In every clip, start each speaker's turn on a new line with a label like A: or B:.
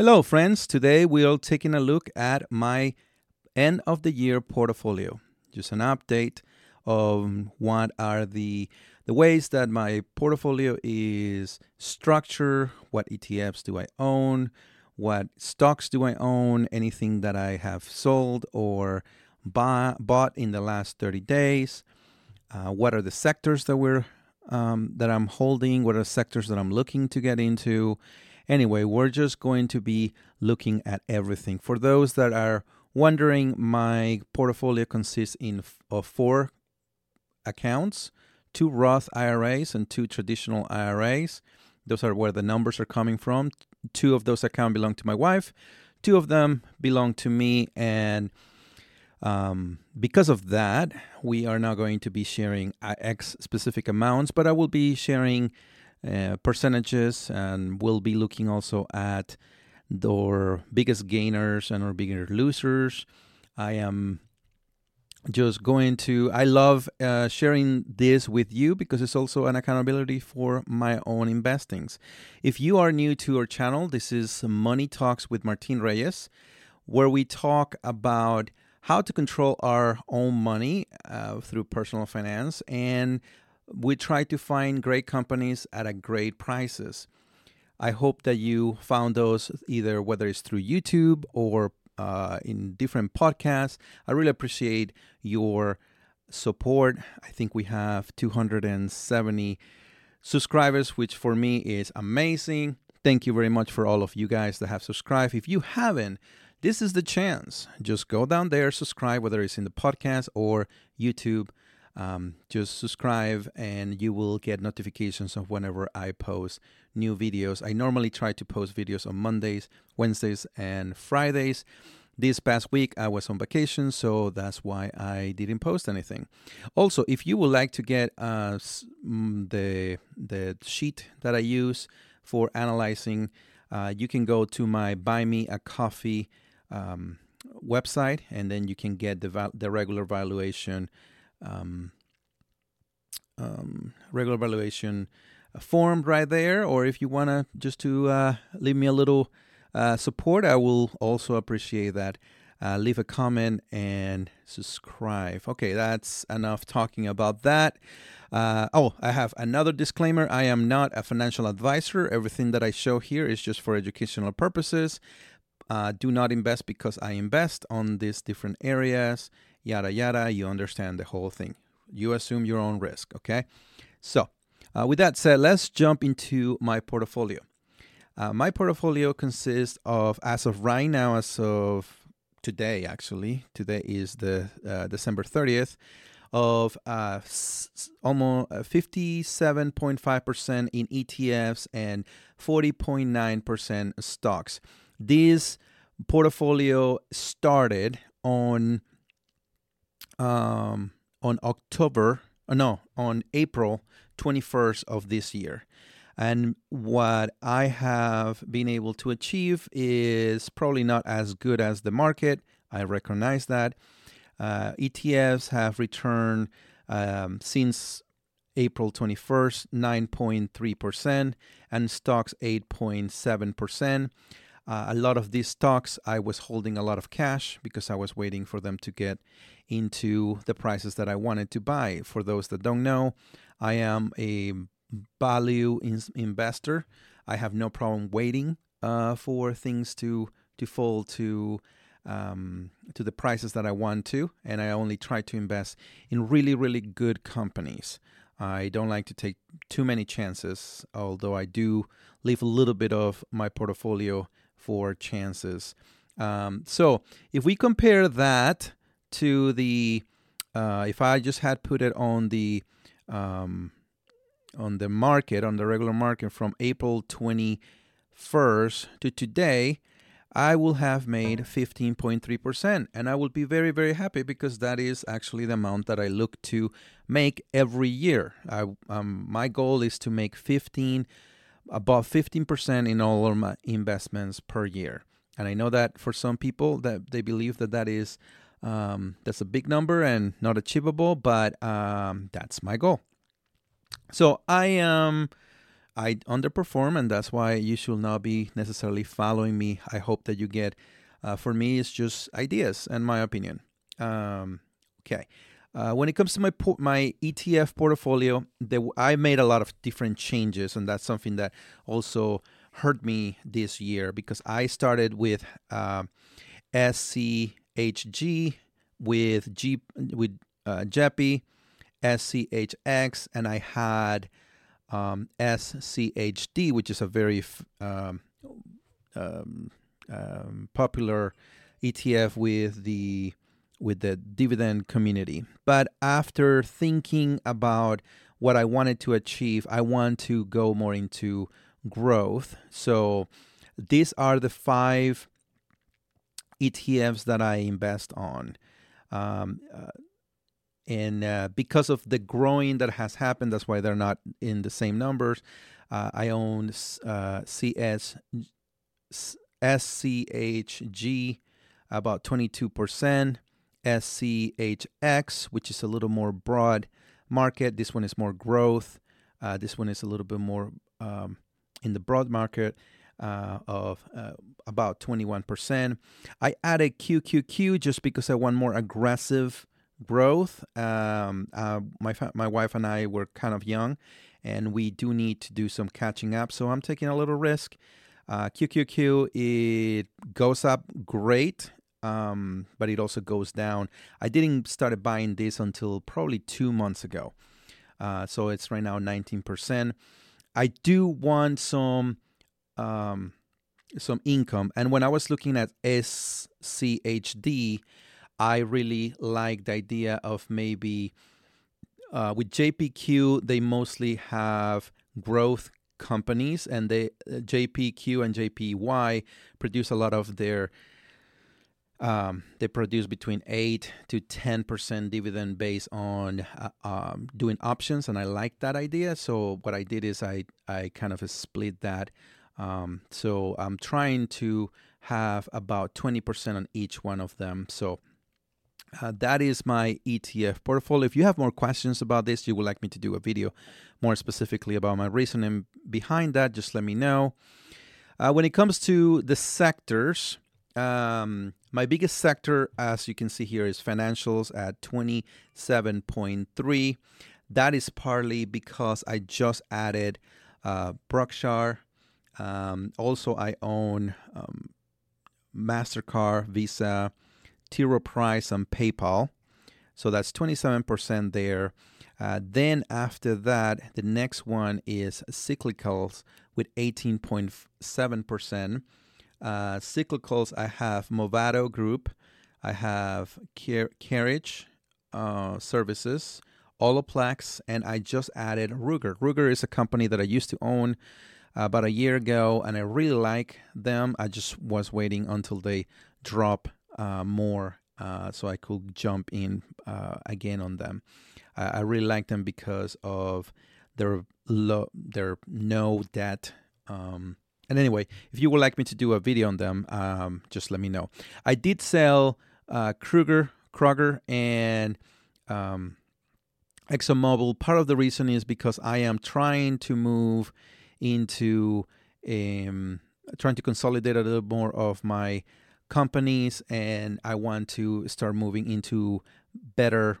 A: Hello, friends. Today we're taking a look at my end of the year portfolio. Just an update of what are the the ways that my portfolio is structured, what ETFs do I own, what stocks do I own, anything that I have sold or buy, bought in the last 30 days, uh, what are the sectors that we're um, that I'm holding, what are sectors that I'm looking to get into. Anyway, we're just going to be looking at everything. For those that are wondering, my portfolio consists in of four accounts, two Roth IRAs and two traditional IRAs. Those are where the numbers are coming from. Two of those accounts belong to my wife, two of them belong to me, and um, because of that, we are now going to be sharing X specific amounts, but I will be sharing uh, percentages and we'll be looking also at our biggest gainers and our biggest losers. I am just going to i love uh, sharing this with you because it's also an accountability for my own investings if you are new to our channel this is money talks with martin reyes where we talk about how to control our own money uh, through personal finance and we try to find great companies at a great prices i hope that you found those either whether it's through youtube or uh, in different podcasts. I really appreciate your support. I think we have 270 subscribers, which for me is amazing. Thank you very much for all of you guys that have subscribed. If you haven't, this is the chance. Just go down there, subscribe, whether it's in the podcast or YouTube. Um, just subscribe and you will get notifications of whenever I post new videos. I normally try to post videos on Mondays, Wednesdays, and Fridays. This past week I was on vacation, so that's why I didn't post anything. Also, if you would like to get uh, the the sheet that I use for analyzing, uh, you can go to my Buy Me a Coffee um, website, and then you can get the the regular valuation um, um, regular valuation form right there. Or if you want to just to uh, leave me a little uh, support, I will also appreciate that. Uh, leave a comment and subscribe. Okay, that's enough talking about that. Uh, oh, I have another disclaimer. I am not a financial advisor. Everything that I show here is just for educational purposes. Uh, do not invest because I invest on these different areas, yada yada. You understand the whole thing. You assume your own risk, okay? So, uh, with that said, let's jump into my portfolio. Uh, my portfolio consists of, as of right now, as of today, actually, today is the uh, December 30th, of uh, s- almost 57.5% uh, in ETFs and 40.9% stocks. This portfolio started on um, on October, uh, no, on April 21st of this year. And what I have been able to achieve is probably not as good as the market. I recognize that. Uh, ETFs have returned um, since April 21st 9.3%, and stocks 8.7%. Uh, a lot of these stocks, I was holding a lot of cash because I was waiting for them to get into the prices that I wanted to buy. For those that don't know, I am a value in- investor. I have no problem waiting uh, for things to to fall to um, to the prices that I want to, and I only try to invest in really really good companies. I don't like to take too many chances, although I do leave a little bit of my portfolio for chances. Um, so if we compare that to the uh, if I just had put it on the um, on the market on the regular market from April 21st to today, I will have made 15.3%. And I will be very, very happy because that is actually the amount that I look to make every year. I, um, my goal is to make 15, above 15% in all of my investments per year. And I know that for some people that they believe that that is um, that's a big number and not achievable, but um, that's my goal. So I am I underperform, and that's why you should not be necessarily following me. I hope that you get. Uh, for me, it's just ideas and my opinion. Um, okay. Uh, when it comes to my my ETF portfolio, the, I made a lot of different changes, and that's something that also hurt me this year because I started with uh, SCHG with G with uh, JEPI, SCHX, and I had um, SCHD, which is a very um, um, um, popular ETF with the with the dividend community. But after thinking about what I wanted to achieve, I want to go more into growth. So these are the five ETFs that I invest on. Um, uh, and uh, because of the growing that has happened, that's why they're not in the same numbers. Uh, I own uh, CS, SCHG about 22%, SCHX, which is a little more broad market. This one is more growth. Uh, this one is a little bit more um, in the broad market uh, of uh, about 21%. I added QQQ just because I want more aggressive growth. Um, uh, my fa- my wife and I were kind of young, and we do need to do some catching up. So I'm taking a little risk. Uh, QQQ it goes up great, um, but it also goes down. I didn't start buying this until probably two months ago, uh, so it's right now 19%. I do want some um, some income, and when I was looking at SCHD, I really like the idea of maybe uh, with JEPQ they mostly have growth companies, and they uh, JEPQ and JEPI produce a lot of their um, they produce between 8 to 10% dividend based on uh, um, doing options, and I like that idea. So, what I did is I, I kind of split that. Um, so, I'm trying to have about 20% on each one of them. So, uh, that is my ETF portfolio. If you have more questions about this, you would like me to do a video more specifically about my reasoning behind that, just let me know. Uh, when it comes to the sectors, um, my biggest sector, as you can see here, is financials at 27.3. That is partly because I just added uh. Um, also, I own um, MasterCard, Visa, T. Rowe Price, and PayPal. So that's 27% there. Uh, then after that, the next one is cyclicals with 18.7%. Uh, cyclicals, I have Movado Group, I have Car- Carriage uh, Services, Olaplex, and I just added Ruger. Ruger is a company that I used to own about a year ago, and I really like them. I just was waiting until they drop uh, more uh, so I could jump in uh, again on them. I really like them because of their low, their no debt um, and anyway, if you would like me to do a video on them, um, just let me know. I did sell uh, Kruger, Kroger, and um, ExxonMobil. Part of the reason is because I am trying to move into um, trying to consolidate a little more of my companies, and I want to start moving into better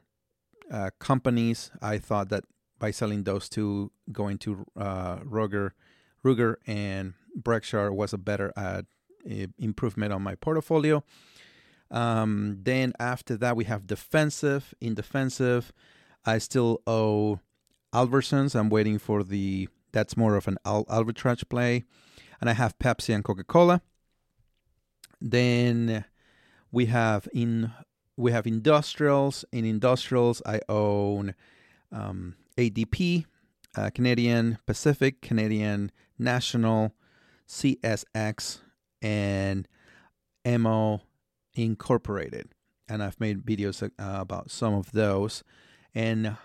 A: uh, companies. I thought that by selling those two, going to uh, Ruger, Ruger and Berkshire was a better uh, improvement on my portfolio. Um, then after that, we have defensive. In defensive, I still owe Albertsons. I'm waiting for the. That's more of an arbitrage play, and I have Pepsi and Coca Cola. Then we have in we have industrials. In industrials, I own um, ADP, uh, Canadian Pacific, Canadian National, CSX, and MO Incorporated. And I've made videos uh, about some of those. And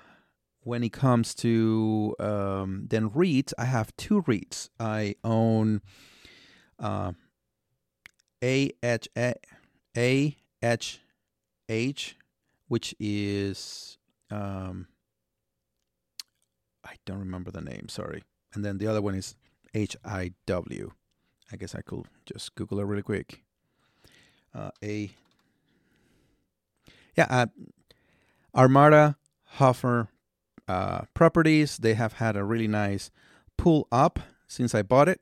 A: when it comes to um, then REITs, I have two REITs. I own uh, AH, AHH, which is, um, I don't remember the name, sorry. and then the other one is HIW. I guess I could just Google it really quick. Uh, a yeah, uh, Armada Hoffler uh, properties. They have had a really nice pull up since I bought it,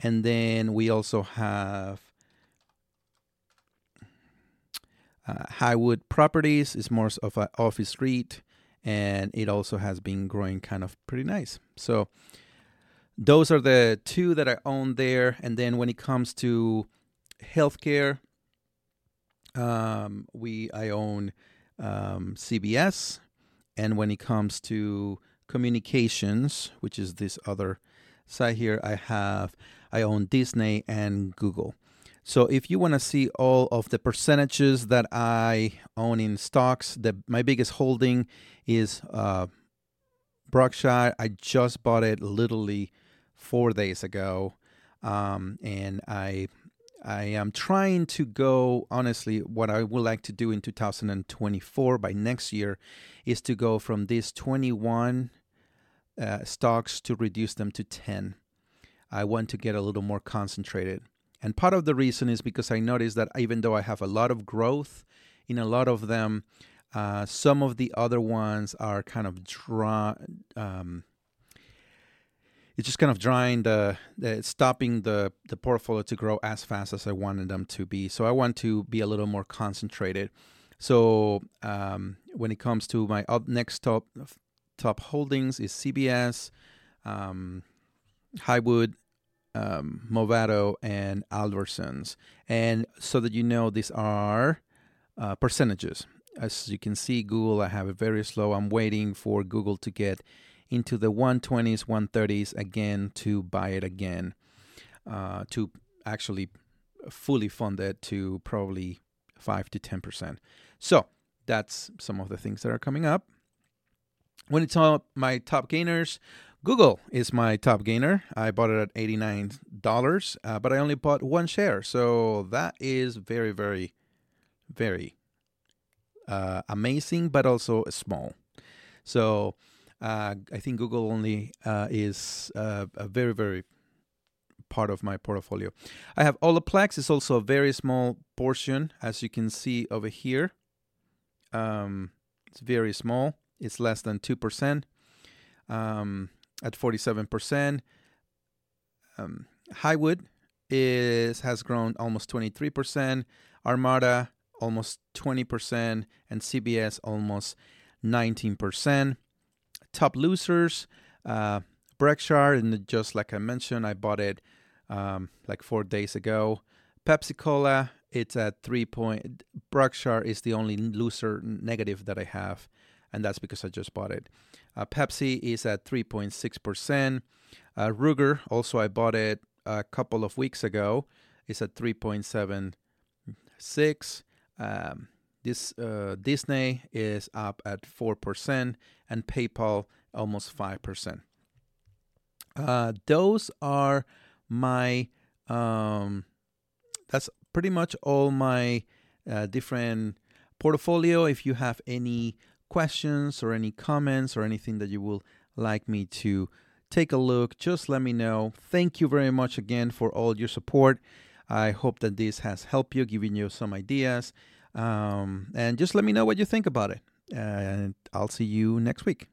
A: and then we also have uh, Highwood Properties. It's more of an office REIT, and it also has been growing kind of pretty nice. So those are the two that I own there. And then when it comes to healthcare, um, we I own um, CVS, and when it comes to communications, which is this other side here, I have I own Disney and Google. So if you want to see all of the percentages that I own in stocks, the my biggest holding is uh, Berkshire. I just bought it literally four days ago, um, and I I am trying to go honestly. What I would like to do in 2024 by next year is to go from these 21 uh, stocks to reduce them to 10. I want to get a little more concentrated. And part of the reason is because I noticed that even though I have a lot of growth in a lot of them, uh, some of the other ones are kind of dry. Um, it's just kind of drying the, the, stopping the the portfolio to grow as fast as I wanted them to be. So I want to be a little more concentrated. So um, when it comes to my up next top top holdings is CVS, um, Highwood, um, Movado and Albertsons. And so that you know, these are uh, percentages. As you can see, Google, I have it very slow. I'm waiting for Google to get into the 120s, 130s again to buy it again, uh, to actually fully fund it to probably 5 to 10%. So that's some of the things that are coming up. When it's on my top gainers, Google is my top gainer. I bought it at $89, uh, but I only bought one share. So that is very, very, very uh, amazing, but also small. So I think Google only uh, is uh, a very, very part of my portfolio. I have Olaplex. It's also a very small portion, as you can see over here. Um, it's very small. It's less than 2%. Um, at 47%. Um, Highwood is has grown almost 23%, Armada almost 20%, and CVS almost 19%. Top losers, uh, Berkshire, and just like I mentioned, I bought it um, like four days ago. Pepsi Cola, it's at three point. Berkshire is the only loser negative that I have, and that's because I just bought it. Uh, Pepsi is at 3.6%. Uh, Ruger, also I bought it a couple of weeks ago, is at 3.76. Um, this uh, Disney is up at 4%, and PayPal almost 5%. Uh, those are my, um, that's pretty much all my uh, different portfolio. If you have any questions or any comments or anything that you will like me to take a look, just let me know. Thank you very much again for all your support. I hope that this has helped you, giving you some ideas. Um, and just let me know what you think about it. And I'll see you next week.